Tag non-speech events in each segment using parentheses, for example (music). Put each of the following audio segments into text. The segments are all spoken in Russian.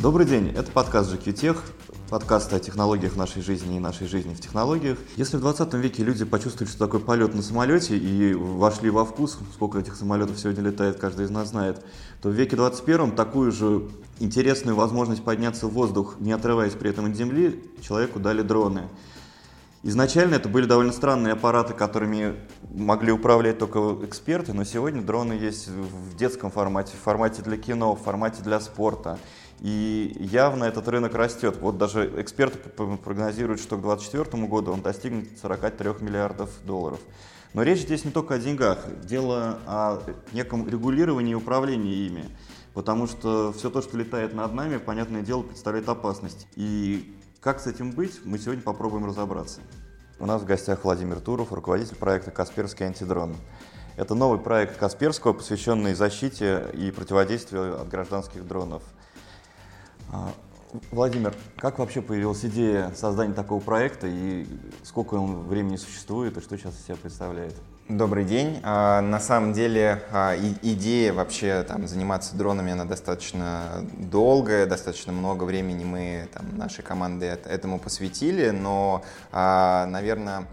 Добрый день, это подкаст GQ Tech, подкаст о технологиях нашей жизни и нашей жизни в технологиях. Если в 20 веке люди почувствовали, что такое полет на самолете и вошли во вкус, сколько этих самолетов сегодня летает, каждый из нас знает, то в веке 21 такую же интересную возможность подняться в воздух, не отрываясь при этом от земли, человеку дали дроны. Изначально это были довольно странные аппараты, которыми могли управлять только эксперты, но сегодня дроны есть в детском формате, в формате для кино, в формате для спорта. И явно этот рынок растет. Вот даже эксперты прогнозируют, что к 2024 году он достигнет 43 миллиардов долларов. Но речь здесь не только о деньгах. Дело о неком регулировании и управлении ими. Потому что все то, что летает над нами, понятное дело, представляет опасность. И как с этим быть, мы сегодня попробуем разобраться. У нас в гостях Владимир Туров, руководитель проекта «Касперский антидрон». Это новый проект Касперского, посвященный защите и противодействию от гражданских дронов – Владимир, как вообще появилась идея создания такого проекта и сколько он времени существует и что сейчас из себя представляет? Добрый день. А, на самом деле а, идея вообще там, заниматься дронами, она достаточно долгая, достаточно много времени мы, там, нашей команды этому посвятили, но, наверное,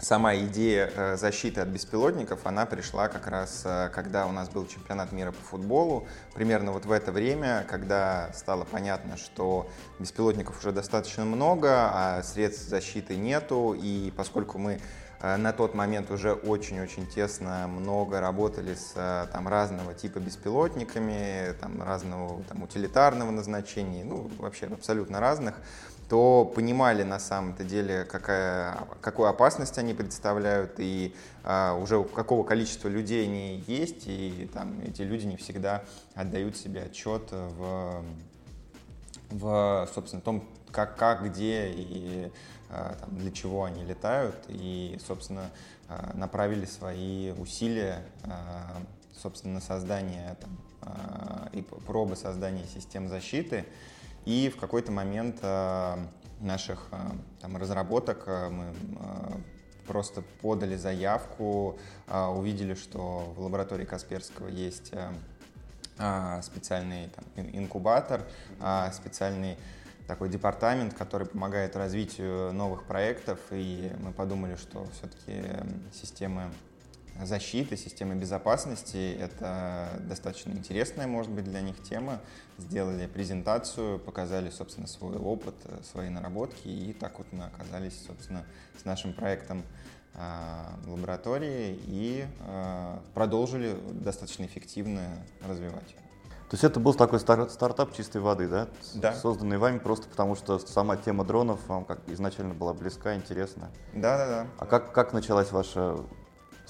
сама идея э, защиты от беспилотников, она пришла как раз, э, когда у нас был чемпионат мира по футболу. Примерно вот в это время, когда стало понятно, что беспилотников уже достаточно много, а средств защиты нету, и поскольку мы э, на тот момент уже очень-очень тесно много работали с там, разного типа беспилотниками, там, разного там, утилитарного назначения, ну, вообще абсолютно разных то понимали на самом-то деле, какая, какую опасность они представляют и а, уже какого количества людей они есть, и там эти люди не всегда отдают себе отчет в, в собственно, том, как, как где и а, там, для чего они летают, и, собственно, а, направили свои усилия, а, собственно, на создание там, а, и пробы создания систем защиты, и в какой-то момент э, наших э, там, разработок э, мы просто подали заявку, увидели, что в лаборатории Касперского есть специальный там, инкубатор, специальный такой департамент, который помогает развитию новых проектов, и мы подумали, что все-таки системы защиты, системы безопасности. Это достаточно интересная, может быть, для них тема. Сделали презентацию, показали, собственно, свой опыт, свои наработки, и так вот мы оказались, собственно, с нашим проектом а, в лаборатории и а, продолжили достаточно эффективно развивать. То есть это был такой стар- стартап чистой воды, да? Да. Созданный вами просто потому, что сама тема дронов вам как изначально была близка, интересна. Да, да, да. А как, как началась ваша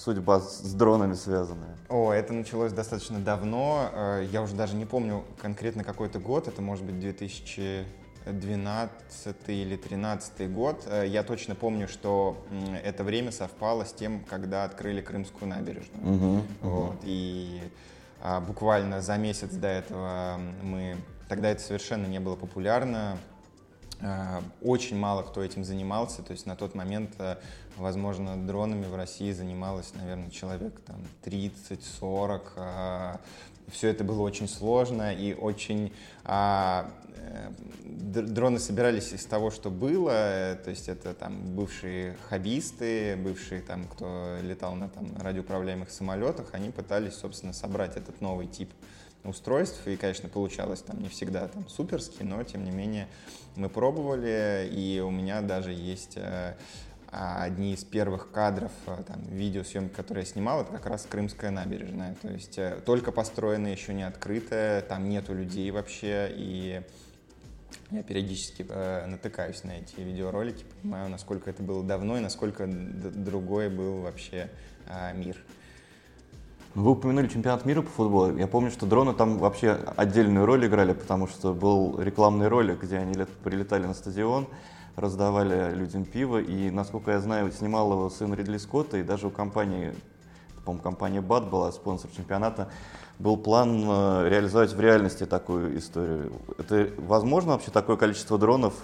судьба с дронами связанная? О, это началось достаточно давно. Э, я уже даже не помню конкретно какой-то год. Это может быть 2012 или 2013 год. Э, я точно помню, что это время совпало с тем, когда открыли Крымскую набережную. Угу, вот. И а, буквально за месяц до этого мы... Тогда это совершенно не было популярно. Э, очень мало кто этим занимался, то есть на тот момент, э, возможно, дронами в России занималось, наверное, человек там 30-40. Э, Все это было очень сложно и очень... А, дроны собирались из того, что было, то есть это там бывшие хоббисты, бывшие там, кто летал на там радиоуправляемых самолетах, они пытались, собственно, собрать этот новый тип устройств, и, конечно, получалось там не всегда там суперски, но, тем не менее, мы пробовали, и у меня даже есть э, одни из первых кадров э, там, видеосъемки, которые я снимал, это как раз Крымская набережная. То есть э, только построенная, еще не открытая, там нету людей вообще, и я периодически натыкаюсь на эти видеоролики, понимаю, насколько это было давно и насколько другой был вообще э, мир. Вы упомянули чемпионат мира по футболу. Я помню, что дроны там вообще отдельную роль играли, потому что был рекламный ролик, где они прилетали на стадион, раздавали людям пиво, и, насколько я знаю, снимал его сын Ридли Скотта, и даже у компании, по-моему, компания БАТ была спонсор чемпионата, был план э, реализовать в реальности такую историю. Это возможно вообще такое количество дронов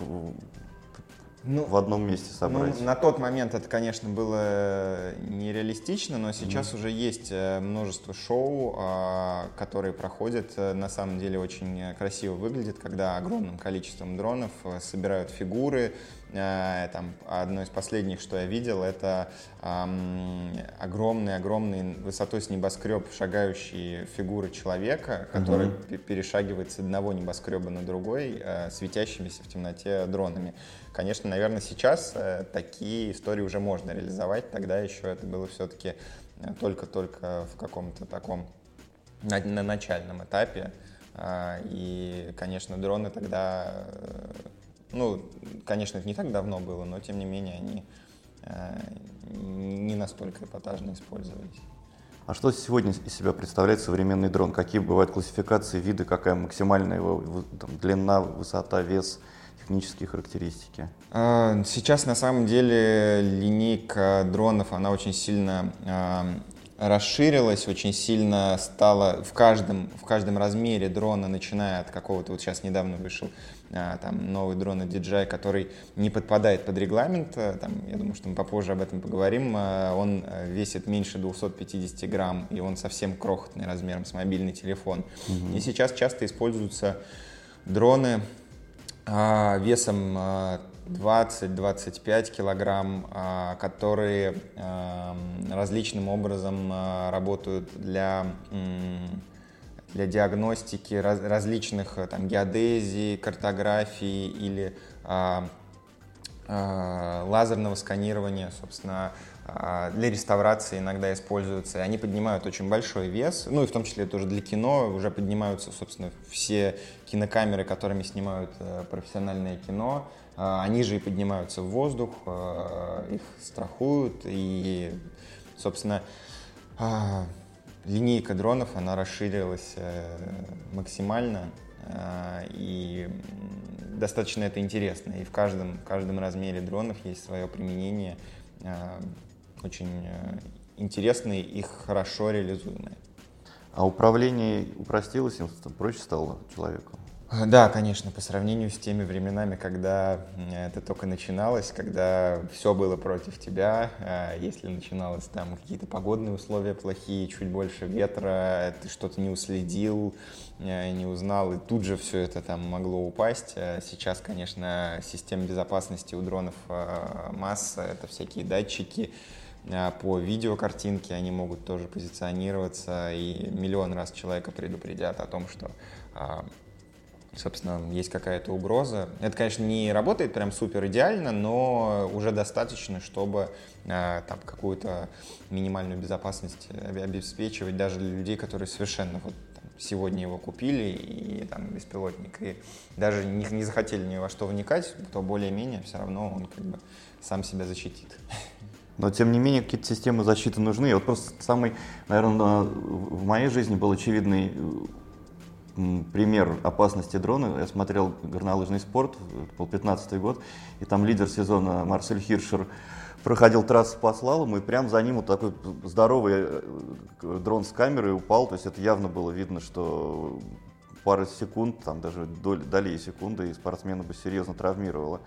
ну, в одном месте собрать. Ну, на тот момент это, конечно, было нереалистично, но сейчас mm-hmm. уже есть э, множество шоу, а, которые проходят. Э, на самом деле очень красиво выглядит, когда огромным количеством дронов э, собирают фигуры, там, одно из последних, что я видел, это огромный-огромный высотой с небоскреб шагающие фигуры человека, который mm-hmm. перешагивает с одного небоскреба на другой, светящимися в темноте дронами. Конечно, наверное, сейчас э, такие истории уже можно реализовать. Тогда еще это было все-таки э, только-только в каком-то таком на, на начальном этапе. А, и, конечно, дроны тогда, э, ну, конечно, это не так давно было, но тем не менее они не настолько эпатажно использовались. А что сегодня из себя представляет современный дрон? Какие бывают классификации, виды, какая максимальная его там, длина, высота, вес – технические характеристики? А, сейчас на самом деле линейка дронов, она очень сильно а, расширилась, очень сильно стала в каждом, в каждом размере дрона, начиная от какого-то, вот сейчас недавно вышел а, там новый дрон от DJI, который не подпадает под регламент, там, я думаю, что мы попозже об этом поговорим, он весит меньше 250 грамм, и он совсем крохотный размером с мобильный телефон. Угу. И сейчас часто используются дроны а, весом 20-25 а, килограмм, а, которые различным образом работают для, для диагностики различных там, геодезий, картографии или лазерного сканирования, собственно, а, для реставрации иногда используются. Они поднимают очень большой вес, ну и в том числе тоже для кино уже поднимаются, собственно, все кинокамеры, которыми снимают э, профессиональное кино. А, они же и поднимаются в воздух, э, их страхуют и, собственно, а, линейка дронов, она расширилась э, максимально и достаточно это интересно. И в каждом, в каждом размере дронов есть свое применение – очень э, интересные и хорошо реализуемые. А управление упростилось, проще стало человеку? Да, конечно, по сравнению с теми временами, когда это только начиналось, когда все было против тебя, а если начиналось там какие-то погодные условия плохие, чуть больше ветра, ты что-то не уследил, э, не узнал, и тут же все это там могло упасть. Сейчас, конечно, система безопасности у дронов э, масса, это всякие датчики, по видеокартинке они могут тоже позиционироваться, и миллион раз человека предупредят о том, что собственно, есть какая-то угроза. Это, конечно, не работает прям супер идеально, но уже достаточно, чтобы э, там какую-то минимальную безопасность обеспечивать даже для людей, которые совершенно вот там, сегодня его купили и там беспилотник, и даже не, не захотели ни во что вникать, то более-менее все равно он как бы сам себя защитит. Но, тем не менее, какие-то системы защиты нужны. И вот просто самый, наверное, в моей жизни был очевидный пример опасности дрона. Я смотрел горнолыжный спорт, это был 15 год, и там лидер сезона Марсель Хиршер проходил трассу по слалому, и прям за ним вот такой здоровый э, дрон с камерой упал. То есть это явно было видно, что пара секунд, там даже доли, долей секунды, и спортсмена бы серьезно травмировало.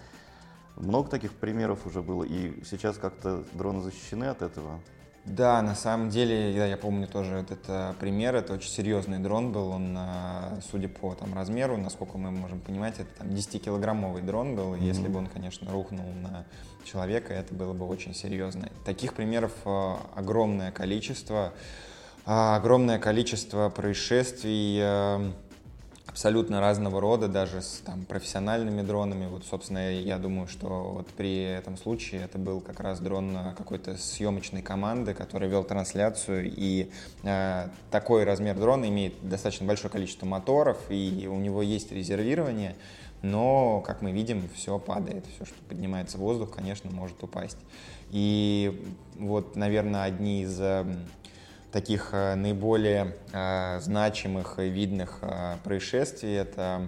Много таких примеров уже было, и сейчас как-то дроны защищены от этого. Да, на самом деле, я, я помню тоже этот э, пример, это очень серьезный дрон был, он, э, судя по там, размеру, насколько мы можем понимать, это там 10-килограммовый дрон был, mm-hmm. если бы он, конечно, рухнул на человека, это было бы очень серьезно. Таких примеров э, огромное количество, э, огромное количество происшествий, абсолютно разного рода, даже с там, профессиональными дронами. Вот, собственно, я думаю, что вот при этом случае это был как раз дрон какой-то съемочной команды, который вел трансляцию. И э, такой размер дрона имеет достаточно большое количество моторов, и у него есть резервирование. Но, как мы видим, все падает. Все, что поднимается в воздух, конечно, может упасть. И вот, наверное, одни из таких э, наиболее э, значимых и видных э, происшествий. Это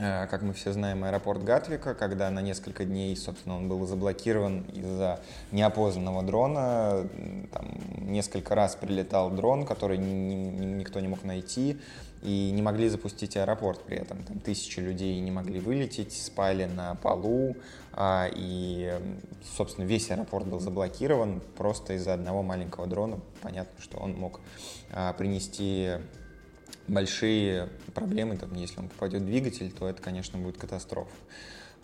как мы все знаем, аэропорт Гатвика, когда на несколько дней, собственно, он был заблокирован из-за неопознанного дрона. Там несколько раз прилетал дрон, который никто не мог найти, и не могли запустить аэропорт при этом. Там тысячи людей не могли вылететь, спали на полу, и, собственно, весь аэропорт был заблокирован просто из-за одного маленького дрона. Понятно, что он мог а, принести большие проблемы, там, если он попадет в двигатель, то это, конечно, будет катастрофа.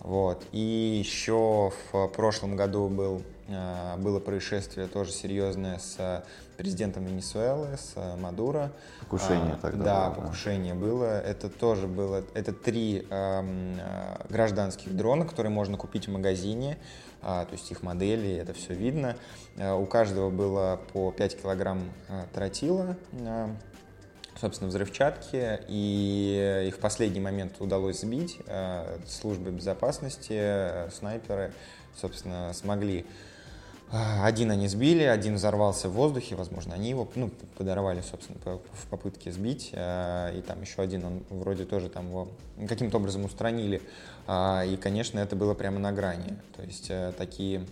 Вот. И еще в прошлом году был, а, было происшествие тоже серьезное с президентом Венесуэлы, с Мадуро. Покушение а, тогда Да, было, покушение да. было. Это тоже было, это три э, гражданских дрона, которые можно купить в магазине, э, то есть их модели, это все видно. Э, у каждого было по 5 килограмм э, тротила, э, собственно, взрывчатки, и их последний момент удалось сбить. Э, службы безопасности, э, снайперы, собственно, смогли. Э, один они сбили, один взорвался в воздухе, возможно, они его ну, подорвали, собственно, в попытке сбить, и там еще один, он вроде тоже там его каким-то образом устранили, и, конечно, это было прямо на грани, то есть такие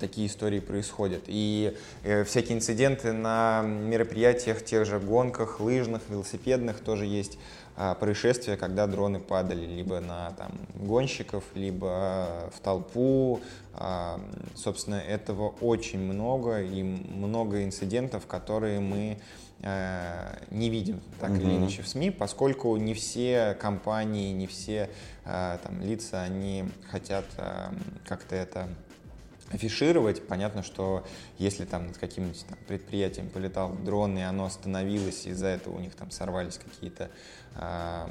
такие истории происходят. И э, всякие инциденты на мероприятиях, тех же гонках, лыжных, велосипедных тоже есть а, происшествия, когда дроны падали либо на там, гонщиков, либо в толпу. Собственно, этого очень много и много инцидентов, которые мы э, не видим так mm-hmm. или иначе в СМИ, поскольку не все компании, не все э, там, лица, они хотят как-то это афишировать. Понятно, что если там над каким-нибудь там, предприятием полетал дрон, и оно остановилось, из-за этого у них там сорвались какие-то э,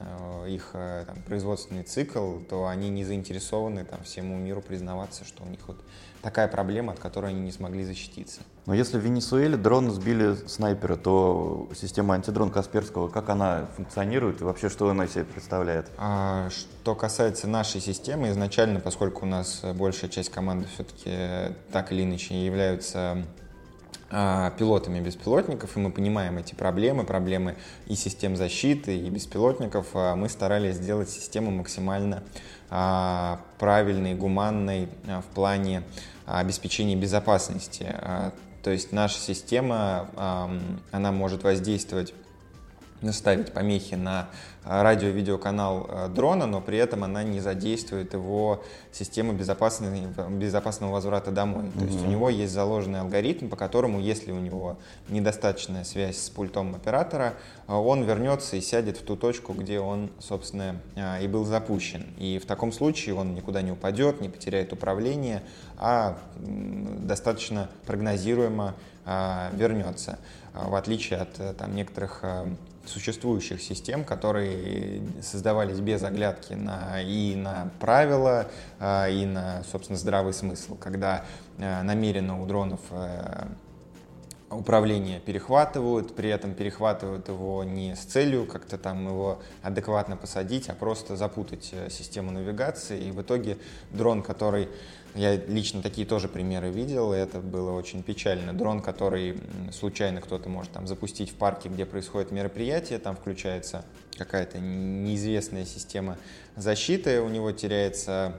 знаю, их э, там, производственный цикл, то они не заинтересованы там, всему миру признаваться, что у них вот такая проблема, от которой они не смогли защититься. Но если в Венесуэле дрон сбили снайпера, то система антидрон Касперского, как она функционирует и вообще что она из себя представляет? А, что касается нашей системы, изначально, поскольку у нас большая часть команды все-таки так или иначе являются а, пилотами беспилотников, и мы понимаем эти проблемы, проблемы и систем защиты, и беспилотников, а мы старались сделать систему максимально а, правильной, гуманной в плане обеспечения безопасности. То есть наша система, она может воздействовать наставить помехи на радио-видеоканал э, дрона, но при этом она не задействует его систему безопасного возврата домой. Mm-hmm. То есть у него есть заложенный алгоритм, по которому, если у него недостаточная связь с пультом оператора, э, он вернется и сядет в ту точку, где он, собственно, э, и был запущен. И в таком случае он никуда не упадет, не потеряет управление, а достаточно прогнозируемо вернется, в отличие от там, некоторых существующих систем, которые создавались без оглядки на, и на правила, а, и на, собственно, здравый смысл, когда а, намеренно у дронов э, управление перехватывают, при этом перехватывают его не с целью как-то там его адекватно посадить, а просто запутать э, систему навигации. И в итоге дрон, который я лично такие тоже примеры видел, и это было очень печально. Дрон, который случайно кто-то может там запустить в парке, где происходит мероприятие, там включается какая-то неизвестная система защиты, у него теряется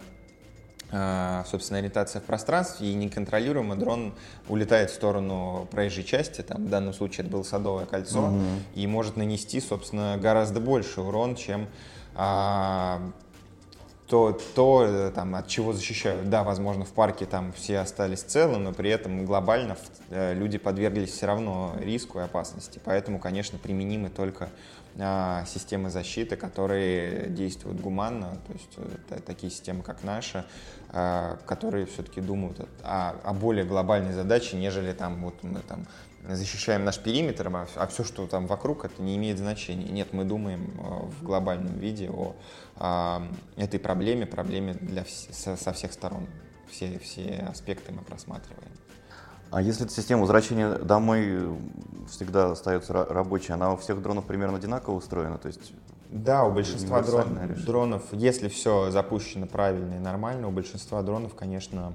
собственно, ориентация в пространстве, и неконтролируемо дрон улетает в сторону проезжей части, там, в данном случае это было Садовое кольцо, угу. и может нанести, собственно, гораздо больше урон, чем а, то, то э, там, от чего защищают. Да, возможно, в парке там все остались целы, но при этом глобально э, люди подверглись все равно риску и опасности. Поэтому, конечно, применимы только а, системы защиты, которые действуют гуманно, то есть это такие системы, как наша, а, которые все-таки думают о, о более глобальной задаче, нежели там вот мы там защищаем наш периметр, а, а все, что там вокруг, это не имеет значения. Нет, мы думаем э, в глобальном виде о, о этой проблеме, проблеме для, со, со всех сторон. Все, все аспекты мы просматриваем. А если эта система возвращения домой всегда остается рабочей, она у всех дронов примерно одинаково устроена? То есть да, у большинства дрон, дронов, если все запущено правильно и нормально, у большинства дронов, конечно,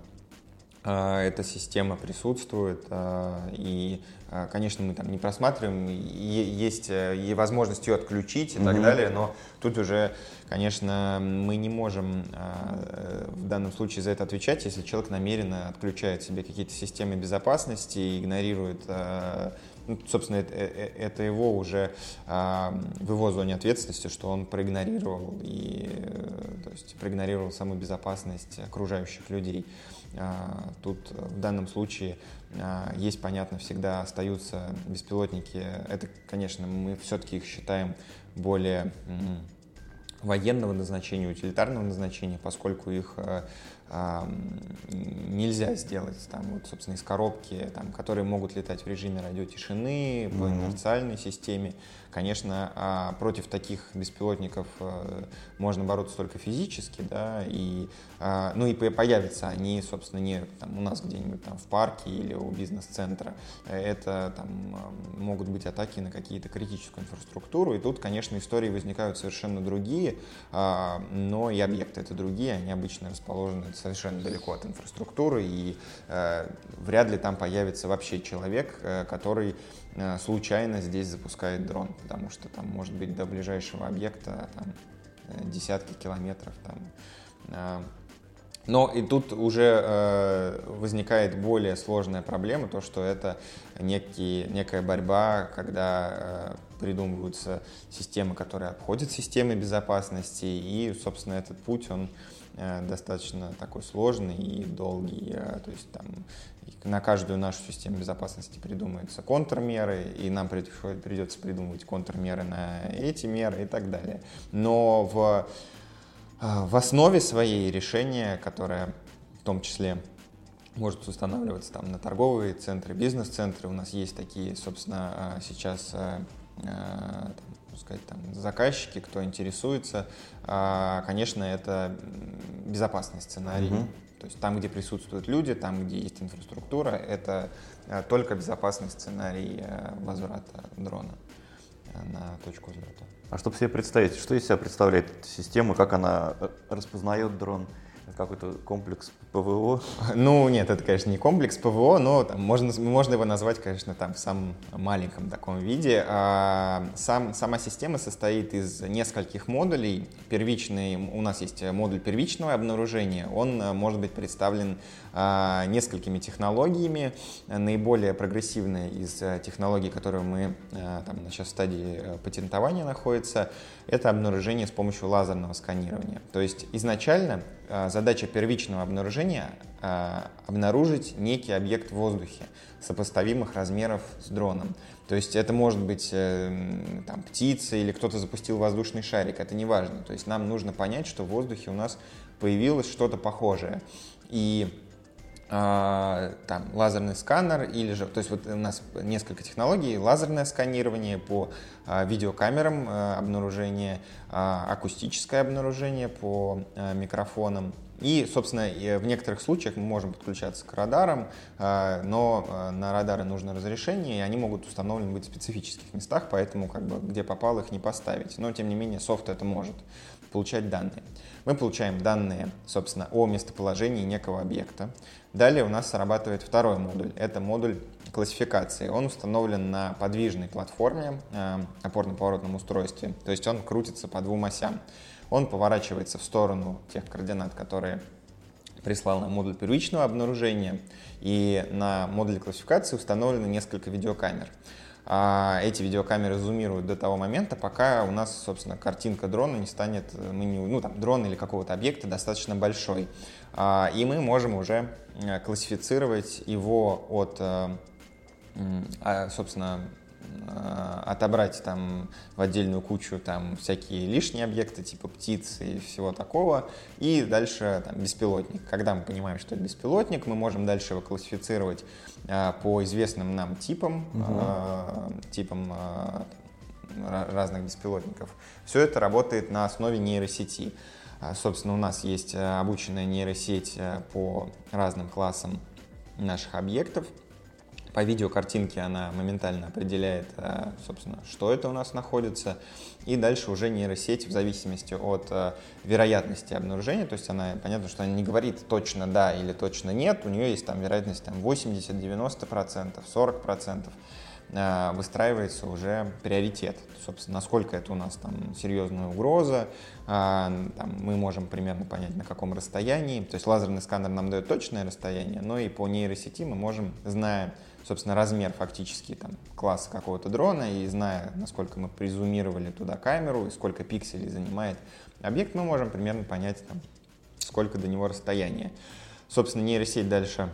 эта система присутствует, и, конечно, мы там не просматриваем, есть и возможность ее отключить и mm-hmm. так далее, но тут уже, конечно, мы не можем в данном случае за это отвечать, если человек намеренно отключает себе какие-то системы безопасности и игнорирует ну, собственно, это, э, э, это его уже а, в его зоне ответственности, что он проигнорировал и э, то есть проигнорировал саму безопасность окружающих людей. А, тут в данном случае а, есть, понятно, всегда остаются беспилотники. Это, конечно, мы все-таки их считаем более военного назначения, утилитарного назначения, поскольку их нельзя сделать там вот собственно из коробки там которые могут летать в режиме радиотишины по инерциальной системе конечно а, против таких беспилотников э, можно бороться только физически да и а, ну и появятся они собственно не там у нас где-нибудь там в парке или у бизнес-центра. Это там могут быть атаки на какие-то критическую инфраструктуру. И тут конечно истории возникают совершенно другие а, но и объекты это другие. Они обычно расположены совершенно далеко от инфраструктуры, и э, вряд ли там появится вообще человек, э, который э, случайно здесь запускает дрон, потому что там может быть до ближайшего объекта там, э, десятки километров. Там, э, но и тут уже э, возникает более сложная проблема, то, что это некий, некая борьба, когда э, придумываются системы, которые обходят системы безопасности, и, собственно, этот путь, он Э, достаточно такой сложный и долгий. Э, то есть там на каждую нашу систему безопасности придумываются контрмеры, и нам придется придумывать контрмеры на эти меры и так далее. Но в, э, в основе своей решения, которое в том числе может устанавливаться там на торговые центры, бизнес-центры. У нас есть такие, собственно, сейчас сказать, там, заказчики, кто интересуется, а, конечно, это безопасный сценарий. Угу. То есть там, где присутствуют люди, там, где есть инфраструктура, это а, только безопасный сценарий э, возврата дрона на точку взлета. А чтобы себе представить, что из себя представляет эта система, как она э, распознает дрон? какой-то комплекс ПВО? (laughs) Ну, нет, это, конечно, не комплекс ПВО, но там, можно, можно его назвать, конечно, там в самом маленьком таком виде. А, сам, сама система состоит из нескольких модулей. Первичный, у нас есть модуль первичного обнаружения, он а, может быть представлен а, несколькими технологиями. Наиболее прогрессивная из а, технологий, которые мы а, там сейчас в стадии патентования находится, это обнаружение с помощью лазерного сканирования. То есть изначально а, задача первичного обнаружения а, обнаружить некий объект в воздухе сопоставимых размеров с дроном. То есть это может быть э, там, птица или кто-то запустил воздушный шарик, это не важно. То есть нам нужно понять, что в воздухе у нас появилось что-то похожее. И а, там лазерный сканер или же, то есть вот у нас несколько технологий, лазерное сканирование по а, видеокамерам а, обнаружение, акустическое обнаружение по а, микрофонам. И, собственно, в некоторых случаях мы можем подключаться к радарам, а, но а, на радары нужно разрешение, и они могут установлены быть в специфических местах, поэтому как бы где попало их не поставить. Но, тем не менее, софт это может получать данные. Мы получаем данные, собственно, о местоположении некого объекта. Далее у нас срабатывает второй модуль. Это модуль классификации. Он установлен на подвижной платформе, э, опорно-поворотном устройстве. То есть он крутится по двум осям. Он поворачивается в сторону тех координат, которые прислал нам модуль первичного обнаружения. И на модуле классификации установлено несколько видеокамер. А эти видеокамеры зумируют до того момента, пока у нас, собственно, картинка дрона не станет, мы не, ну, там, дрона или какого-то объекта достаточно большой. А, и мы можем уже э, классифицировать его от, э, а, собственно, отобрать там в отдельную кучу там всякие лишние объекты типа птиц и всего такого и дальше там беспилотник. Когда мы понимаем, что это беспилотник, мы можем дальше его классифицировать по известным нам типам, угу. типам разных беспилотников. Все это работает на основе нейросети. А, собственно, у нас есть э, обученная нейросеть э, по разным классам наших объектов. По видеокартинке она моментально определяет, э, собственно, что это у нас находится. И дальше уже нейросеть в зависимости от э, вероятности обнаружения, то есть она, понятно, что она не говорит точно да или точно нет, у нее есть там вероятность там, 80-90%, 40%. Э, выстраивается уже приоритет. Собственно, насколько это у нас там серьезная угроза, там, мы можем примерно понять, на каком расстоянии. То есть лазерный сканер нам дает точное расстояние, но и по нейросети мы можем, зная, собственно, размер фактически там, класса какого-то дрона и зная, насколько мы презумировали туда камеру и сколько пикселей занимает объект, мы можем примерно понять, там, сколько до него расстояние. Собственно, нейросеть дальше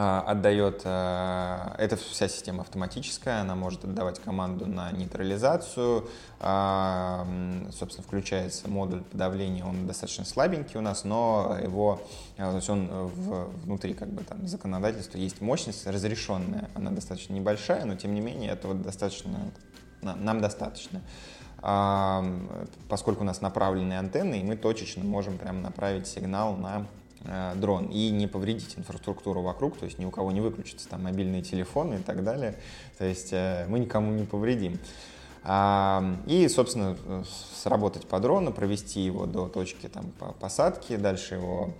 отдает, а, это вся система автоматическая, она может отдавать команду на нейтрализацию, а, собственно, включается модуль подавления, он достаточно слабенький у нас, но его, то есть он в, внутри как бы там законодательства есть мощность разрешенная, она достаточно небольшая, но тем не менее этого достаточно, нам достаточно. Поскольку у нас направленные антенны, и мы точечно можем прямо направить сигнал на дрон и не повредить инфраструктуру вокруг, то есть ни у кого не выключатся там мобильные телефоны и так далее, то есть э, мы никому не повредим. И, собственно, сработать по дрону, провести его до точки там, посадки, дальше его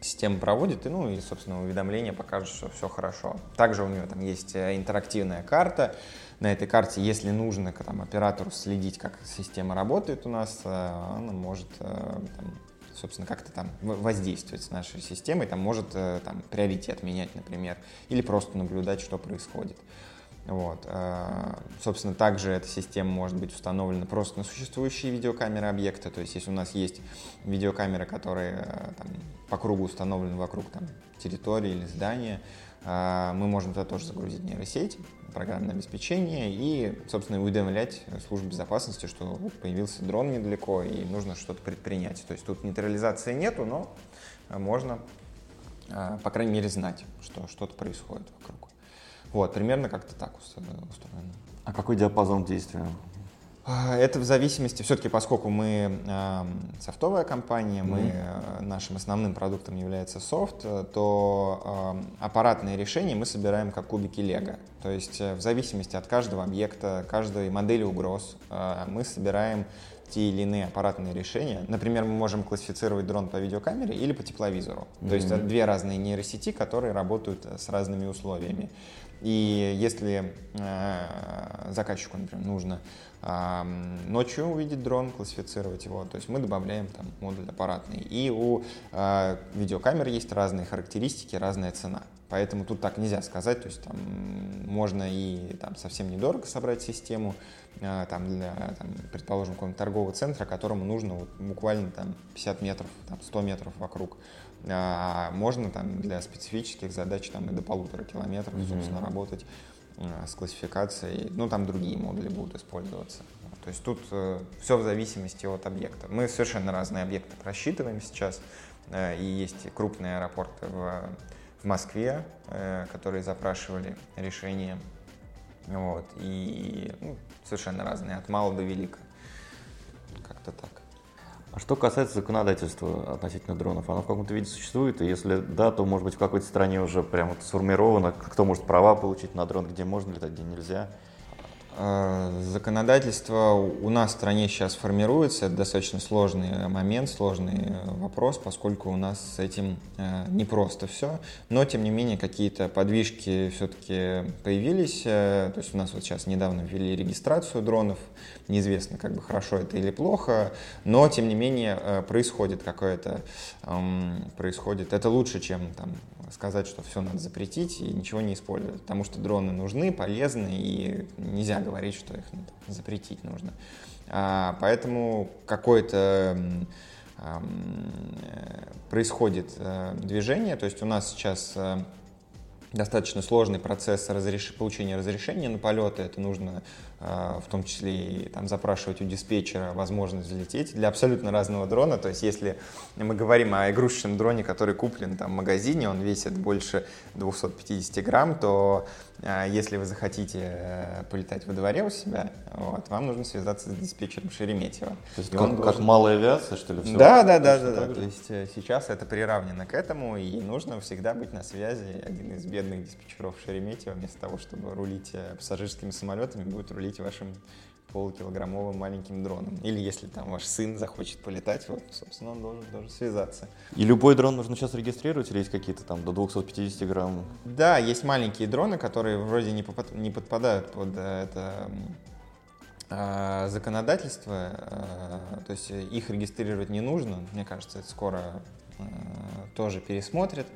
система проводит, и, ну, и, собственно, уведомление покажет, что все хорошо. Также у нее там есть э, интерактивная карта. На этой карте, если нужно там, оператору следить, как система работает у нас, она может там, собственно, как-то там воздействовать с нашей системой, там может э, там, приоритет менять, например, или просто наблюдать, что происходит. Вот. Э, собственно, также эта система может быть установлена просто на существующие видеокамеры объекта. То есть, если у нас есть видеокамеры, которые э, там, по кругу установлены вокруг там, территории или здания, мы можем туда тоже загрузить нейросеть, программное обеспечение и, собственно, уведомлять службу безопасности, что появился дрон недалеко и нужно что-то предпринять. То есть тут нейтрализации нету, но можно, а, по крайней мере, знать, что что-то происходит вокруг. Вот, примерно как-то так устроено. А какой диапазон действия а, это в зависимости, все-таки поскольку мы э, софтовая компания, мы, mm-hmm. нашим основным продуктом является софт, то э, аппаратные решения мы собираем как кубики лего. То есть э, в зависимости от каждого объекта, каждой модели угроз э, мы собираем те или иные аппаратные решения. Например, мы можем классифицировать дрон по видеокамере или по тепловизору. Mm-hmm. То есть две разные нейросети, которые работают с разными условиями. И если э, заказчику, например, нужно э, ночью увидеть дрон, классифицировать его, то есть мы добавляем там модуль аппаратный. И у э, видеокамер есть разные характеристики, разная цена. Поэтому тут так нельзя сказать, то есть там можно и там совсем недорого собрать систему, э, там для, там, предположим, какого-нибудь торгового центра, которому нужно вот, буквально там 50 метров, там 100 метров вокруг а можно там для специфических задач там и до полутора километров, mm-hmm. собственно, работать а, с классификацией. Ну, там другие модули будут использоваться. То есть тут э, все в зависимости от объекта. Мы совершенно разные объекты просчитываем сейчас. Э, и есть крупные аэропорты в, в Москве, э, которые запрашивали решение. Вот. И ну, совершенно разные, от мала до велика. Как-то так. А что касается законодательства относительно дронов, оно в каком-то виде существует? И если да, то, может быть, в какой-то стране уже прямо сформировано, кто может права получить на дрон, где можно летать, где нельзя? Э, законодательство у нас в стране сейчас формируется. Это достаточно сложный момент, сложный вопрос, поскольку у нас с этим э, непросто все. Но, тем не менее, какие-то подвижки все-таки появились. Э, то есть у нас вот сейчас недавно ввели регистрацию дронов. Неизвестно, как бы хорошо это или плохо. Но, тем не менее, происходит какое-то... Эм, происходит. Это лучше, чем там, сказать, что все надо запретить и ничего не использовать. Потому что дроны нужны, полезны и нельзя говорить, что их ну, запретить нужно. А, поэтому какое-то э, происходит э, движение, то есть у нас сейчас э, достаточно сложный процесс разреш... получения разрешения на полеты. Это нужно в том числе и там, запрашивать у диспетчера возможность взлететь для абсолютно разного дрона. То есть если мы говорим о игрушечном дроне, который куплен там, в магазине, он весит больше 250 грамм, то а, если вы захотите э, полетать во дворе у себя, вот, вам нужно связаться с диспетчером Шереметьево. То есть как, должен... как малая авиация, что ли? Все да, да, да, да, да. То есть э, сейчас это приравнено к этому, и нужно всегда быть на связи. Один из бедных диспетчеров Шереметьево вместо того, чтобы рулить э, пассажирскими самолетами, будет рулить вашим полукилограммовым маленьким дроном. Или если там ваш сын захочет полетать, вот, собственно, он должен, должен связаться. И любой дрон нужно сейчас регистрировать или есть какие-то там до 250 грамм? Да, есть маленькие дроны, которые вроде не, попад, не подпадают под э, это э, законодательство, э, то есть их регистрировать не нужно, мне кажется, это скоро э, тоже пересмотрят,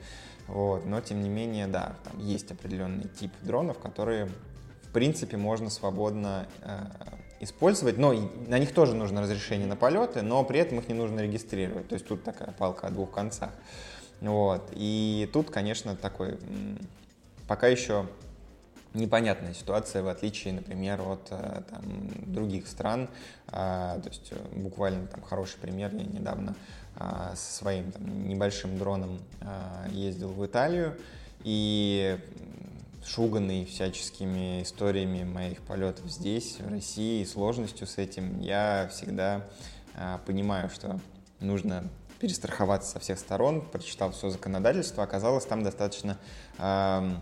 вот, но тем не менее, да, там есть определенный тип дронов, которые принципе можно свободно э, использовать, но на них тоже нужно разрешение на полеты, но при этом их не нужно регистрировать. То есть тут такая палка о двух концах. Вот. И тут, конечно, такой пока еще непонятная ситуация, в отличие, например, от э, там, других стран. А, то есть э, буквально там хороший пример. Я недавно а, со своим там, небольшим дроном а, ездил в Италию, и шуганный всяческими историями моих полетов здесь, в России, и сложностью с этим, я всегда э, понимаю, что нужно перестраховаться со всех сторон, прочитал все законодательство, оказалось там достаточно э,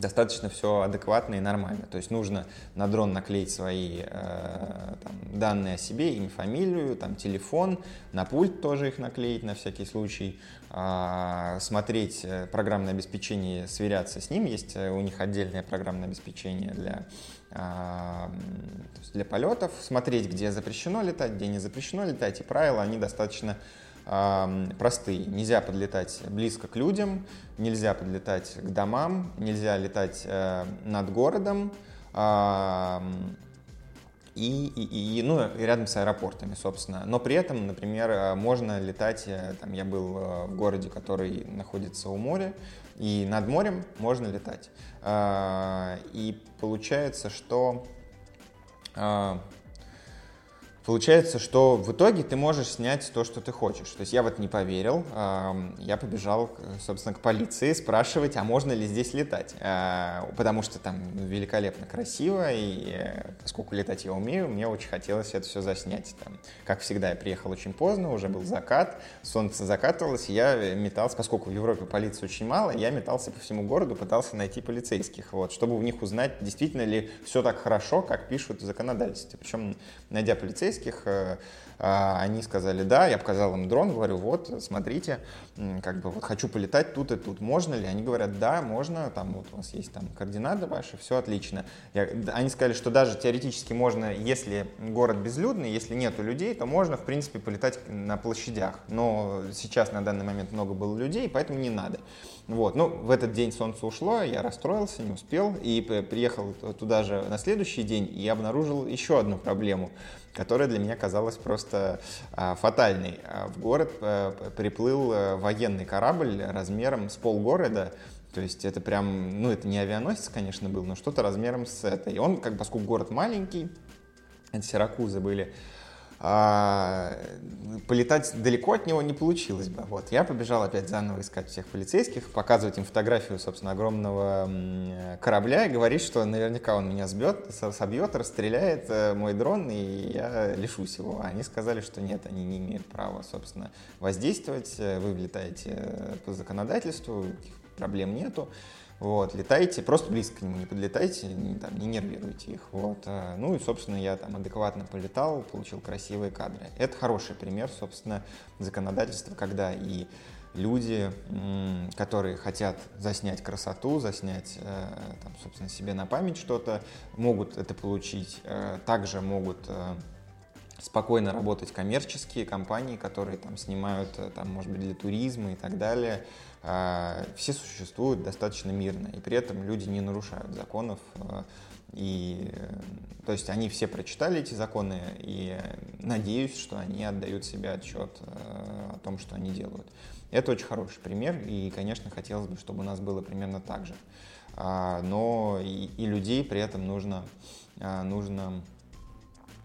достаточно все адекватно и нормально. То есть нужно на дрон наклеить свои э, там, данные о себе, имя, фамилию, там, телефон, на пульт тоже их наклеить на всякий случай, э, смотреть программное обеспечение, сверяться с ним. Есть э, у них отдельное программное обеспечение для для полетов, смотреть, где запрещено летать, где не запрещено летать, и правила, они достаточно простые. Нельзя подлетать близко к людям, нельзя подлетать к домам, нельзя летать э, над городом и, и, и, ну, и рядом с аэропортами, собственно. Но при этом, например, э, можно летать, э, там, я был в городе, который находится у моря, и над морем можно летать. И получается, что Получается, что в итоге ты можешь снять то, что ты хочешь. То есть я вот не поверил, я побежал, собственно, к полиции спрашивать, а можно ли здесь летать. А, потому что там великолепно красиво, и э, поскольку летать я умею, мне очень хотелось это все заснять. Там, как всегда, я приехал очень поздно, уже был закат, солнце закатывалось, и я метался, поскольку в Европе полиции очень мало, я метался по всему городу, пытался найти полицейских, вот, чтобы у них узнать, действительно ли все так хорошо, как пишут в законодательстве. Причем, найдя полицейских, полицейских, э, а, они сказали да, я показал им дрон, говорю, вот, смотрите, как бы вот хочу полетать тут и тут, можно ли? Они говорят, да, можно, там вот у вас есть там координаты ваши, все отлично. Я, они сказали, что даже теоретически можно, если город безлюдный, если нету людей, то можно, в принципе, полетать на площадях. Но сейчас на данный момент много было людей, поэтому не надо. Вот, ну, в этот день солнце ушло, я расстроился, не успел, и приехал туда же на следующий день и обнаружил еще одну проблему, которая для меня казалась просто а, фатальной. А, в город а, приплыл а, военный корабль размером с полгорода, то есть это прям, ну, это не авианосец, конечно, был, но что-то размером с этой. И он, как поскольку город маленький, это Сиракузы были, а, полетать далеко от него не получилось бы. Вот. Я побежал опять заново искать всех полицейских, показывать им фотографию, собственно, огромного корабля и говорить, что наверняка он меня сбьет, собьет, расстреляет э, мой дрон, и я лишусь его. Они сказали, что нет, они не имеют права, собственно, воздействовать. Вы влетаете э, по законодательству, проблем нету. Вот, летайте, просто близко к нему не подлетайте, не, там, не нервируйте их. Вот. А, ну и, собственно, я там адекватно полетал, получил красивые кадры. Это хороший пример, собственно, законодательства, когда и люди, которые хотят заснять красоту, заснять, э, там, собственно, себе на память что-то, могут это получить. Э, также могут э, спокойно работать коммерческие компании, которые там снимают, там, может быть, для туризма и так далее. А, все существуют достаточно мирно, и при этом люди не нарушают законов. А, и, то есть они все прочитали эти законы, и надеюсь, что они отдают себе отчет а, о том, что они делают. Это очень хороший пример, и, конечно, хотелось бы, чтобы у нас было примерно так же. Но и, и людей при этом нужно, нужно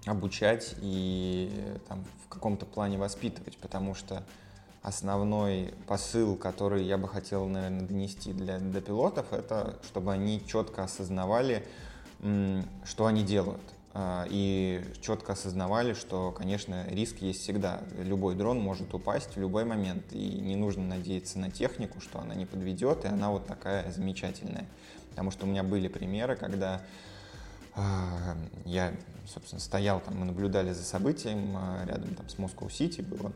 обучать и там, в каком-то плане воспитывать, потому что основной посыл, который я бы хотел, наверное, донести для, для пилотов, это чтобы они четко осознавали, что они делают. А, и четко осознавали, что, конечно, риск есть всегда. Любой дрон может упасть в любой момент, и не нужно надеяться на технику, что она не подведет, и она вот такая замечательная. Потому что у меня были примеры, когда а, я, собственно, стоял там, мы наблюдали за событием а, рядом там с Москва-Сити было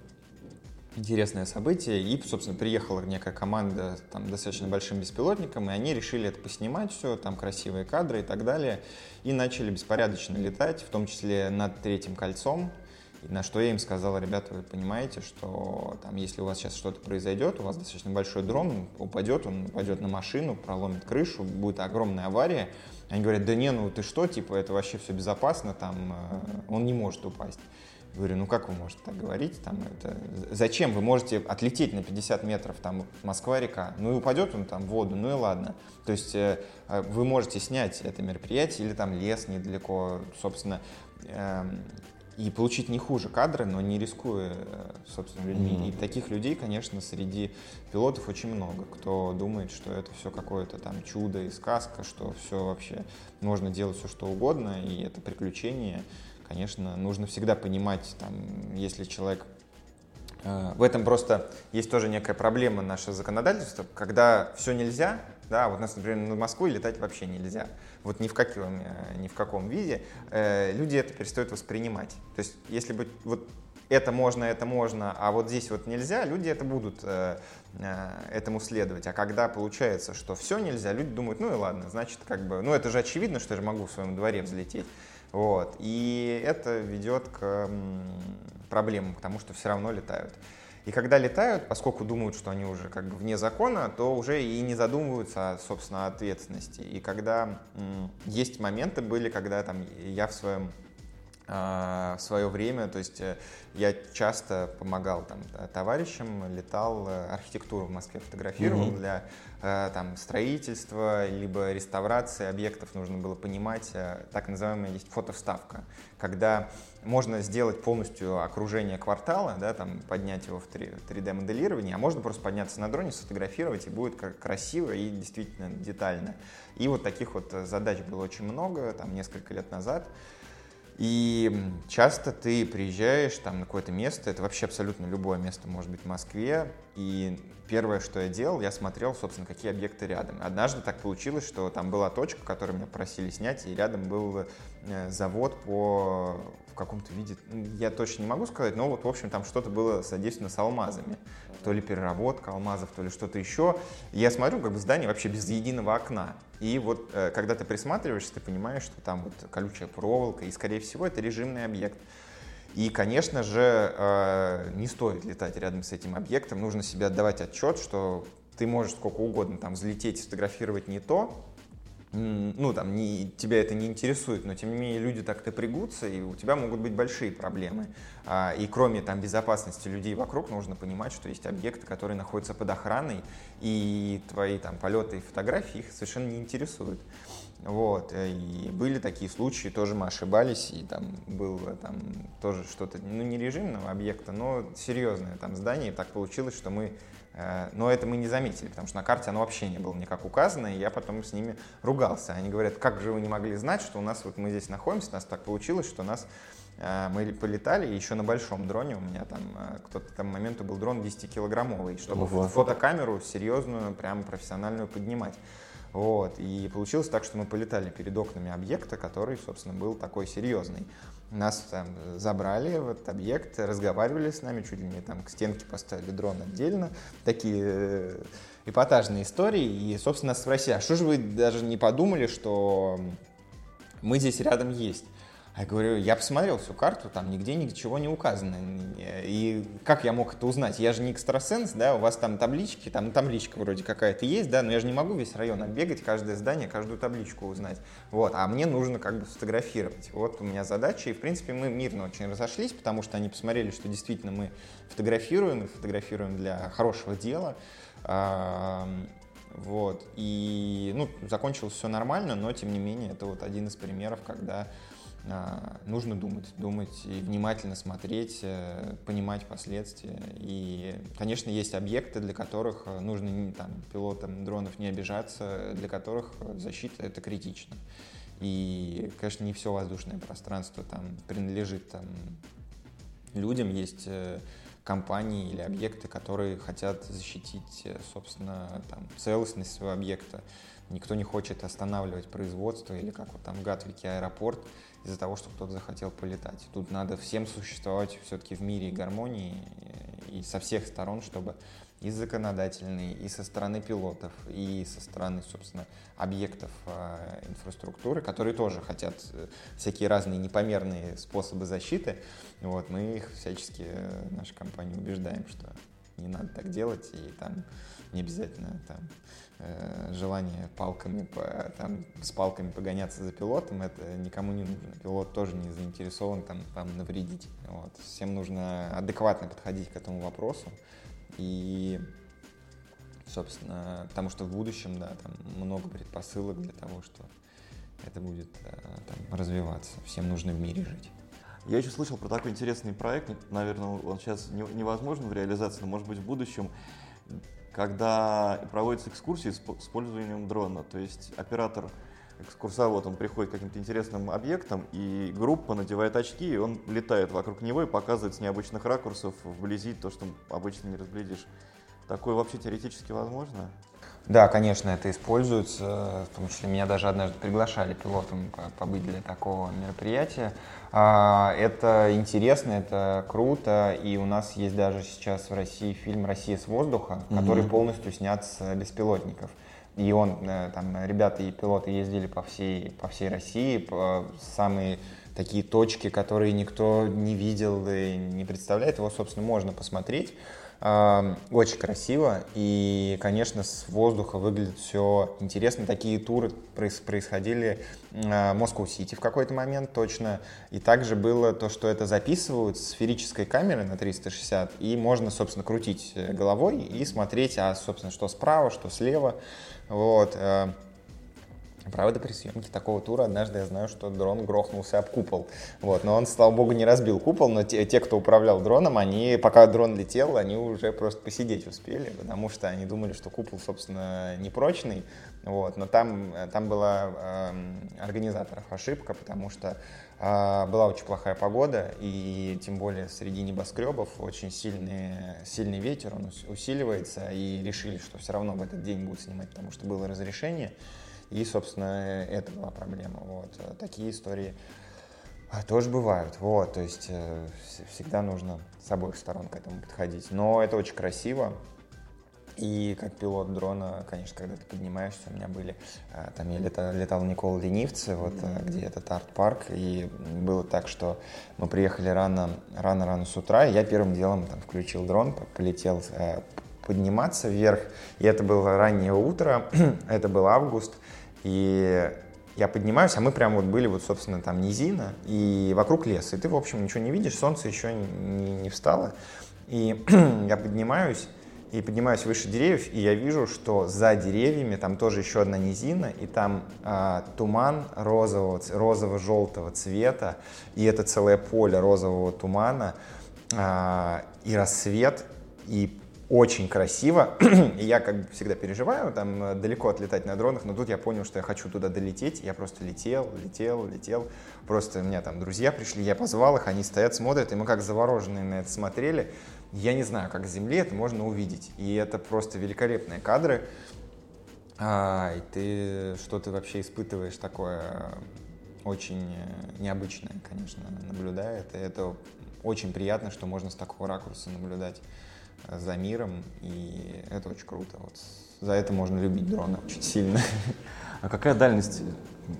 интересное событие, и, собственно, приехала некая команда там достаточно большим беспилотником, и они решили это поснимать все, там красивые кадры и так далее, и начали беспорядочно летать, в том числе над третьим кольцом, на что я им сказал, ребята, вы понимаете, что там, если у вас сейчас что-то произойдет, у вас достаточно большой дрон упадет, он упадет на машину, проломит крышу, будет огромная авария. Они говорят, да не, ну ты что, типа, это вообще все безопасно, там, э, он не может упасть. Говорю, ну как вы можете так говорить? Там, это... Зачем? Вы можете отлететь на 50 метров, там Москва-река, ну и упадет он там в воду, ну и ладно. То есть э, э, вы можете снять это мероприятие или там лес недалеко, собственно, э, и получить не хуже кадры, но не рискуя, э, собственно, людьми. Mm-hmm. И таких людей, конечно, среди пилотов очень много, кто думает, что это все какое-то там чудо и сказка, что все вообще можно делать все что угодно, и это приключение конечно, нужно всегда понимать, там, если человек э, в этом просто есть тоже некая проблема нашего законодательства, когда все нельзя, да, вот у нас, например, на Москву летать вообще нельзя, вот ни в каком, э, ни в каком виде, э, люди это перестают воспринимать. То есть, если бы вот это можно, это можно, а вот здесь вот нельзя, люди это будут этому следовать. А когда получается, что все нельзя, люди думают, ну и ладно, значит, как бы, ну это же очевидно, что я же могу в своем дворе взлететь. Вот. И это ведет к проблемам, к тому, что все равно летают. И когда летают, поскольку думают, что они уже как бы вне закона, то уже и не задумываются, собственно, о ответственности. И когда есть моменты были, когда там я в своем а, в свое время, то есть э, я часто помогал там товарищам, летал, э, архитектуру в Москве фотографировал mm-hmm. для там строительства либо реставрации объектов нужно было понимать так называемая есть фотовставка, когда можно сделать полностью окружение квартала, да, там поднять его в 3D моделирование, а можно просто подняться на дроне, сфотографировать и будет красиво и действительно детально. И вот таких вот задач было очень много, там несколько лет назад. И часто ты приезжаешь там на какое-то место, это вообще абсолютно любое место может быть в Москве, и первое, что я делал, я смотрел, собственно, какие объекты рядом. Однажды так получилось, что там была точка, которую меня просили снять, и рядом был э, завод по каком-то виде, я точно не могу сказать, но вот, в общем, там что-то было задействовано с алмазами. То ли переработка алмазов, то ли что-то еще. И я смотрю, как бы здание вообще без единого окна. И вот э, когда ты присматриваешься, ты понимаешь, что там вот колючая проволока, и, скорее всего, это режимный объект. И, конечно же, э, не стоит летать рядом с этим объектом. Нужно себе отдавать отчет, что ты можешь сколько угодно там взлететь, сфотографировать не то, ну, там, не, тебя это не интересует, но, тем не менее, люди так напрягутся, и у тебя могут быть большие проблемы. А, и кроме там безопасности людей вокруг, нужно понимать, что есть объекты, которые находятся под охраной, и твои там полеты и фотографии их совершенно не интересуют. Вот, э, и были такие случаи, тоже мы ошибались, и там было там тоже что-то, ну, не режимного объекта, но серьезное там здание, и так получилось, что мы но это мы не заметили, потому что на карте оно вообще не было никак указано, и я потом с ними ругался. Они говорят, как же вы не могли знать, что у нас вот мы здесь находимся, у нас так получилось, что у нас э, мы полетали еще на большом дроне, у меня там э, кто-то там моменту был дрон 10-килограммовый, чтобы Ого. фотокамеру серьезную, прям профессиональную поднимать. Вот. И получилось так, что мы полетали перед окнами объекта, который, собственно, был такой серьезный. Нас там забрали в этот объект, разговаривали с нами, чуть ли не там к стенке поставили дрон отдельно. Такие э, эпатажные истории. И, собственно, нас спросили, а что же вы даже не подумали, что мы здесь рядом есть? Я говорю, я посмотрел всю карту, там нигде ничего не указано. И как я мог это узнать? Я же не экстрасенс, да, у вас там таблички, там табличка вроде какая-то есть, да, но я же не могу весь район оббегать, каждое здание, каждую табличку узнать. Вот, а мне нужно как бы сфотографировать. Вот у меня задача, и в принципе мы мирно очень разошлись, потому что они посмотрели, что действительно мы фотографируем, и фотографируем для хорошего дела. Вот, и, ну, закончилось все нормально, но тем не менее это вот один из примеров, когда нужно думать, думать и внимательно смотреть, э, понимать последствия. И, конечно, есть объекты, для которых э, нужно там, пилотам дронов не обижаться, для которых защита это критично. И, конечно, не все воздушное пространство там принадлежит там, людям. Есть э, компании или объекты, которые хотят защитить, собственно, там, целостность своего объекта. Никто не хочет останавливать производство или как вот там в Гатвике аэропорт из-за того, что кто-то захотел полетать. Тут надо всем существовать все-таки в мире и гармонии и со всех сторон, чтобы и законодательный, и со стороны пилотов, и со стороны, собственно, объектов э, инфраструктуры, которые тоже хотят э, всякие разные непомерные способы защиты. Вот, мы их всячески, э, наша компания, убеждаем, что не надо так делать, и там не обязательно там Э, желание палками по, там, с палками погоняться за пилотом, это никому не нужно. Пилот тоже не заинтересован там, там навредить. Вот. Всем нужно адекватно подходить к этому вопросу. И, собственно, потому что в будущем, да, там много предпосылок для того, что это будет э, там, развиваться. Всем нужно в мире жить. Я еще слышал про такой интересный проект, наверное, он сейчас невозможен в реализации, но может быть в будущем когда проводятся экскурсии с использованием дрона. То есть оператор экскурсовод, он приходит к каким-то интересным объектам, и группа надевает очки, и он летает вокруг него и показывает с необычных ракурсов вблизи то, что обычно не разглядишь. Такое вообще теоретически возможно? Да, конечно, это используется. В том числе меня даже однажды приглашали пилотом побыть для такого мероприятия. А, это интересно, это круто, и у нас есть даже сейчас в России фильм «Россия с воздуха», mm-hmm. который полностью снят с беспилотников. И он, э, там, ребята и пилоты ездили по всей, по всей России, по самые такие точки, которые никто не видел и не представляет, его, собственно, можно посмотреть. Очень красиво, и, конечно, с воздуха выглядит все интересно. Такие туры происходили в Москву-Сити в какой-то момент точно. И также было то, что это записывают с сферической камеры на 360, и можно, собственно, крутить э, головой и смотреть, а, собственно, что справа, что слева. Вот. Правда, при съемке такого тура однажды я знаю, что дрон грохнулся об купол. Вот. Но он, слава богу, не разбил купол, но те, те, кто управлял дроном, они, пока дрон летел, они уже просто посидеть успели, потому что они думали, что купол, собственно, непрочный. Вот. Но там, там была э, организаторов ошибка, потому что э, была очень плохая погода, и тем более среди небоскребов очень сильный, сильный ветер, он усиливается, и решили, что все равно в этот день будут снимать, потому что было разрешение. И, собственно, это была проблема. Вот. Такие истории а, тоже бывают. Вот, то есть э, всегда нужно с обоих сторон к этому подходить. Но это очень красиво. И как пилот дрона, конечно, когда ты поднимаешься, у меня были, э, там я летал, летал Никола Ленивцы, вот mm-hmm. где этот арт-парк, и было так, что мы приехали рано, рано-рано с утра, и я первым делом там включил дрон, полетел э, подниматься вверх, и это было раннее утро, (clears throat) это был август, и я поднимаюсь, а мы прям вот были вот, собственно, там низина, и вокруг лес. И ты, в общем, ничего не видишь, солнце еще не, не встало. И (clears throat) я поднимаюсь, и поднимаюсь выше деревьев, и я вижу, что за деревьями там тоже еще одна низина, и там а, туман розового, розово-желтого цвета, и это целое поле розового тумана, а, и рассвет, и очень красиво. (clears throat) И я, как всегда, переживаю, там э, далеко отлетать на дронах, но тут я понял, что я хочу туда долететь. Я просто летел, летел, летел. Просто у меня там друзья пришли, я позвал их, они стоят, смотрят, и мы как завороженные на это смотрели. Я не знаю, как с земли это можно увидеть. И это просто великолепные кадры. А, и ты что ты вообще испытываешь такое э, очень э, необычное, конечно, наблюдая это. Это очень приятно, что можно с такого ракурса наблюдать за миром, и это очень круто. Вот за это можно любить дроны очень сильно. А какая дальность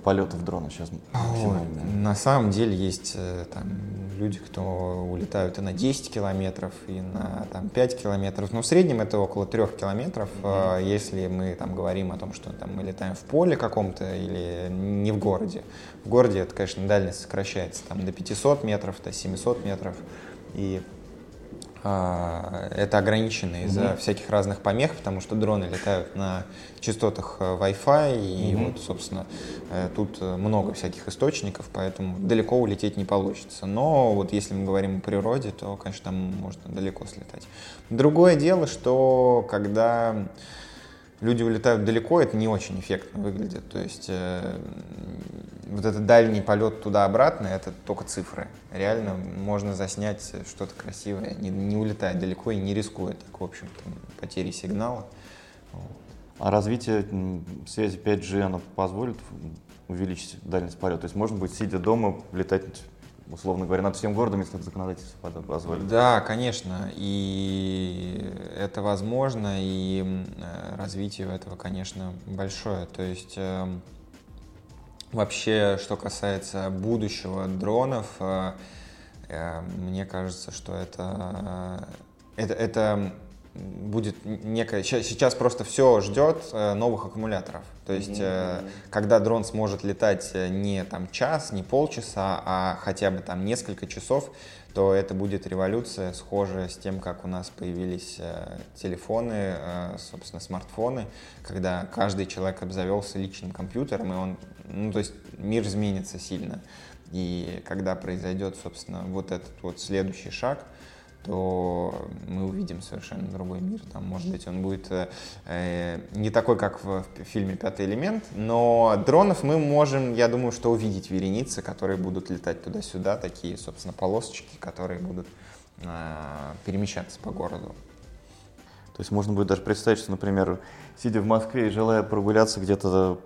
полетов дрона сейчас максимальная? На самом деле есть э, там люди, кто улетают и на 10 километров, и на там, 5 километров. Но в среднем это около 3 километров, mm-hmm. если мы там говорим о том, что там, мы летаем в поле каком-то или не в городе. В городе это, конечно, дальность сокращается там, до 500 метров, до 700 метров. И это ограничено из-за mm-hmm. всяких разных помех, потому что дроны летают на частотах э, Wi-Fi, и mm-hmm. вот, собственно, э, тут много всяких источников, поэтому далеко улететь не получится. Но вот если мы говорим о природе, то, конечно, там можно далеко слетать. Другое дело, что когда люди улетают далеко, это не очень эффектно выглядит. То есть э, вот этот дальний полет туда-обратно, это только цифры. Реально можно заснять что-то красивое, не, не улетая далеко и не рискуя так, в общем-то, потери сигнала. А развитие связи 5G, оно позволит увеличить дальность полета? То есть можно будет, сидя дома, летать условно говоря, над всем городом, если законодательство позволит. Да, конечно, и это возможно, и развитие этого, конечно, большое. То есть эм, вообще, что касается будущего дронов, э, э, мне кажется, что это, э, это, это будет некая... Сейчас просто все ждет э, новых аккумуляторов. То есть, mm-hmm. когда дрон сможет летать э, не там час, не полчаса, а хотя бы там несколько часов, то это будет революция, схожая с тем, как у нас появились телефоны, собственно, смартфоны, когда каждый человек обзавелся личным компьютером, и он, ну, то есть мир изменится сильно. И когда произойдет, собственно, вот этот вот следующий шаг – то мы увидим совершенно другой мир. Там, может быть, он будет э, не такой, как в фильме «Пятый элемент», но дронов мы можем, я думаю, что увидеть вереницы, которые будут летать туда-сюда, такие, собственно, полосочки, которые будут э, перемещаться по городу. То есть можно будет даже представить, что, например, сидя в Москве и желая прогуляться где-то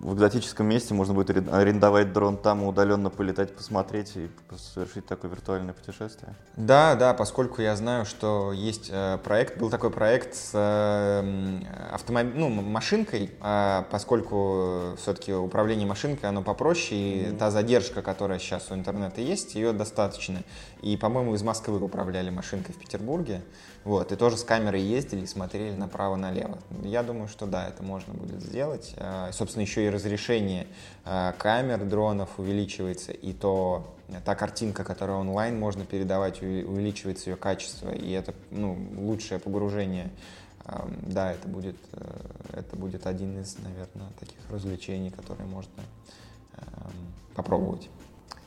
в экзотическом месте, можно будет арендовать дрон там, удаленно полетать, посмотреть и совершить такое виртуальное путешествие. Да, да, поскольку я знаю, что есть э, проект, был такой проект с э, автомоб... ну, машинкой, э, поскольку все-таки управление машинкой, оно попроще, и mm-hmm. та задержка, которая сейчас у интернета есть, ее достаточно. И, по-моему, из Москвы управляли машинкой в Петербурге. Вот, и тоже с камерой ездили и смотрели направо-налево. Я думаю, что да, это можно будет сделать. А, собственно, еще и разрешение а, камер дронов увеличивается, и то та картинка, которая онлайн можно передавать, увеличивается ее качество, и это ну, лучшее погружение. Да, это будет, э, это будет один из, наверное, таких развлечений, которые можно попробовать.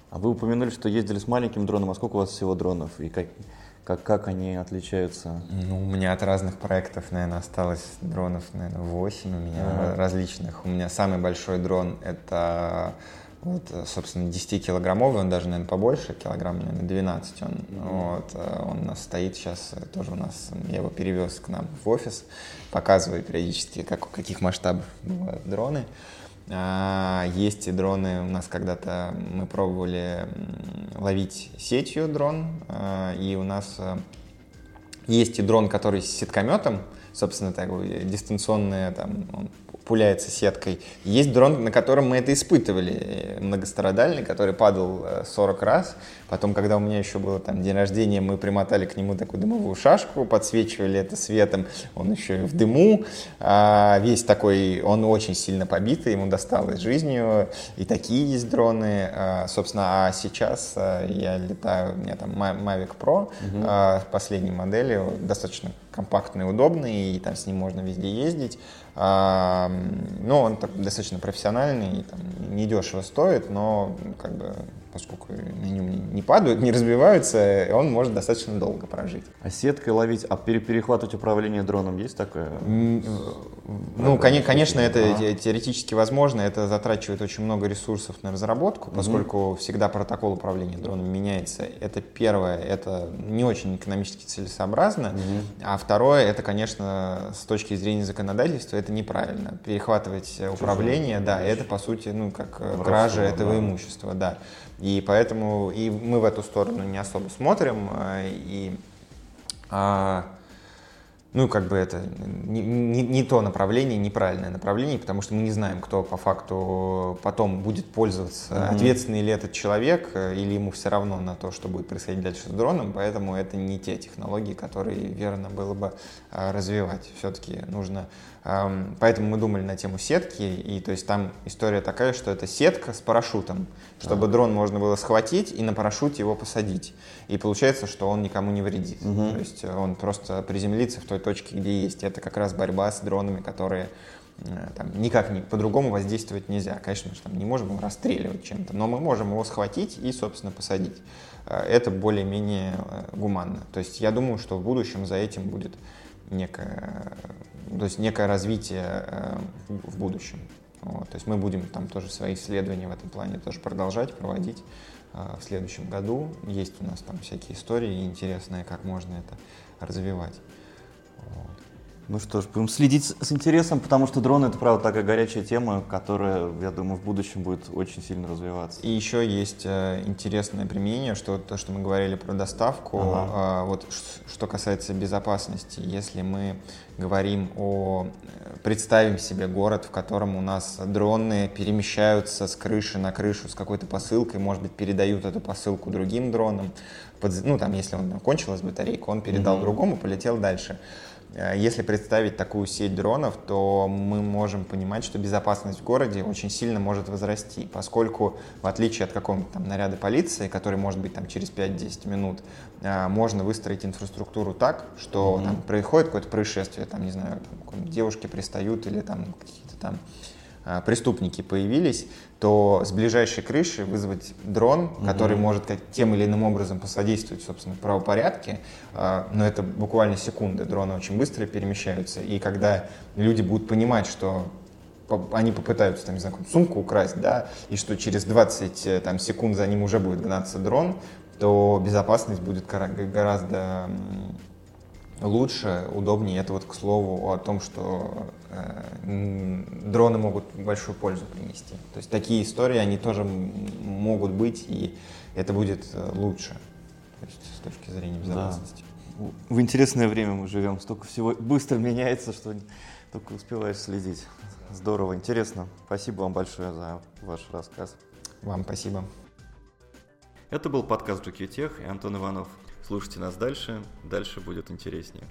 А вы упомянули, что ездили с маленьким дроном. А сколько у вас всего дронов? И как, как, как они отличаются? Ну, у меня от разных проектов, наверное, осталось дронов, наверное, 8 у меня ага. различных. У меня самый большой дрон — это вот, собственно, 10-килограммовый, он даже, наверное, побольше, килограмм, наверное, 12 он. Вот, э, он у нас стоит сейчас, э, тоже у нас, я его перевез к нам в офис, показываю периодически, как, каких масштабов бывают дроны. А, есть и дроны, у нас когда-то мы пробовали ловить сетью дрон, а, и у нас э, есть и дрон, который с сеткометом, собственно, такой дистанционный, там, он пуляется сеткой. Есть дрон, на котором мы это испытывали, э, многострадальный, который падал 40 э, раз. Потом, когда у меня еще было там день рождения, мы примотали к нему такую дымовую шашку, подсвечивали это светом, он еще и в дыму. А весь такой, он очень сильно побитый, ему досталось жизнью. И такие есть дроны. А, собственно, а сейчас а, я летаю, у меня там Mavic Pro, угу. а, последней модели, достаточно компактный, удобный, и там с ним можно везде ездить. А, ну, он так, достаточно профессиональный, и, там, недешево стоит, но как бы поскольку на нем не падают, не разбиваются, он может достаточно долго прожить. А сеткой ловить, а перехватывать управление дроном есть такое? Ну, конечно, это а. теоретически возможно, это затрачивает очень много ресурсов на разработку, поскольку угу. всегда протокол управления дроном меняется. Это первое, это не очень экономически целесообразно, угу. а второе, это, конечно, с точки зрения законодательства, это неправильно. Перехватывать управление, да, это, по сути, ну, как Воровство, кража этого да. имущества, да. И поэтому и мы в эту сторону не особо смотрим. Э, и а, ну, как бы это не, не, не то направление, неправильное направление, потому что мы не знаем, кто по факту потом будет пользоваться, mm-hmm. ответственный ли этот человек, э, или ему все равно на то, что будет происходить дальше с дроном, поэтому это не те технологии, которые верно было бы а, развивать. Все-таки нужно... Поэтому мы думали на тему сетки, и то есть там история такая, что это сетка с парашютом, чтобы дрон можно было схватить и на парашюте его посадить. И получается, что он никому не вредит. Угу. То есть он просто приземлится в той точке, где есть. Это как раз борьба с дронами, которые э, там, никак не, по-другому воздействовать нельзя. Конечно, мы там, не можем его расстреливать чем-то, но мы можем его схватить и, собственно, посадить. Э, это более-менее э, гуманно. То есть я думаю, что в будущем за этим будет некое, то есть некое развитие в будущем. Вот. То есть мы будем там тоже свои исследования в этом плане тоже продолжать проводить. А, в следующем году. Есть у нас там всякие истории интересные, как можно это развивать. Ну что ж, будем следить с интересом, потому что дроны это, правда, такая горячая тема, которая, я думаю, в будущем будет очень сильно развиваться. И еще есть э, интересное применение, что то, что мы говорили про доставку, ага. э, вот что касается безопасности, если мы говорим о... Э, представим себе город, в котором у нас дроны перемещаются с крыши на крышу с какой-то посылкой, может быть, передают эту посылку другим дронам, под, ну, там, если он кончилась батарейка, он передал mm-hmm. другому, полетел дальше. Э, если представить такую сеть дронов, то мы можем понимать, что безопасность в городе очень сильно может возрасти, поскольку в отличие от какого-то там наряда полиции, который может быть там через 5-10 минут, э, можно выстроить инфраструктуру так, что mm-hmm. там происходит какое-то происшествие, там, не знаю, там, девушки пристают или там какие-то там преступники появились, то с ближайшей крыши вызвать дрон, угу. который может как, тем или иным образом посодействовать, собственно, правопорядке, а, но это буквально секунды, дроны очень быстро перемещаются, и когда люди будут понимать, что они попытаются, там, не знаю, сумку украсть, да, и что через 20 э, там, секунд за ним уже будет гнаться дрон, то безопасность будет гораздо лучше, удобнее. Это вот к слову о том, что э, дроны могут большую пользу принести. То есть такие истории, они тоже могут быть, и это будет э, лучше то есть, с точки зрения безопасности. Да. В интересное время мы живем, столько всего (laughs) быстро меняется, что только успеваешь следить. Здорово, интересно. Спасибо вам большое за ваш рассказ. Вам спасибо. Это был подкаст GQ Tech и Антон Иванов. Слушайте нас дальше, дальше будет интереснее.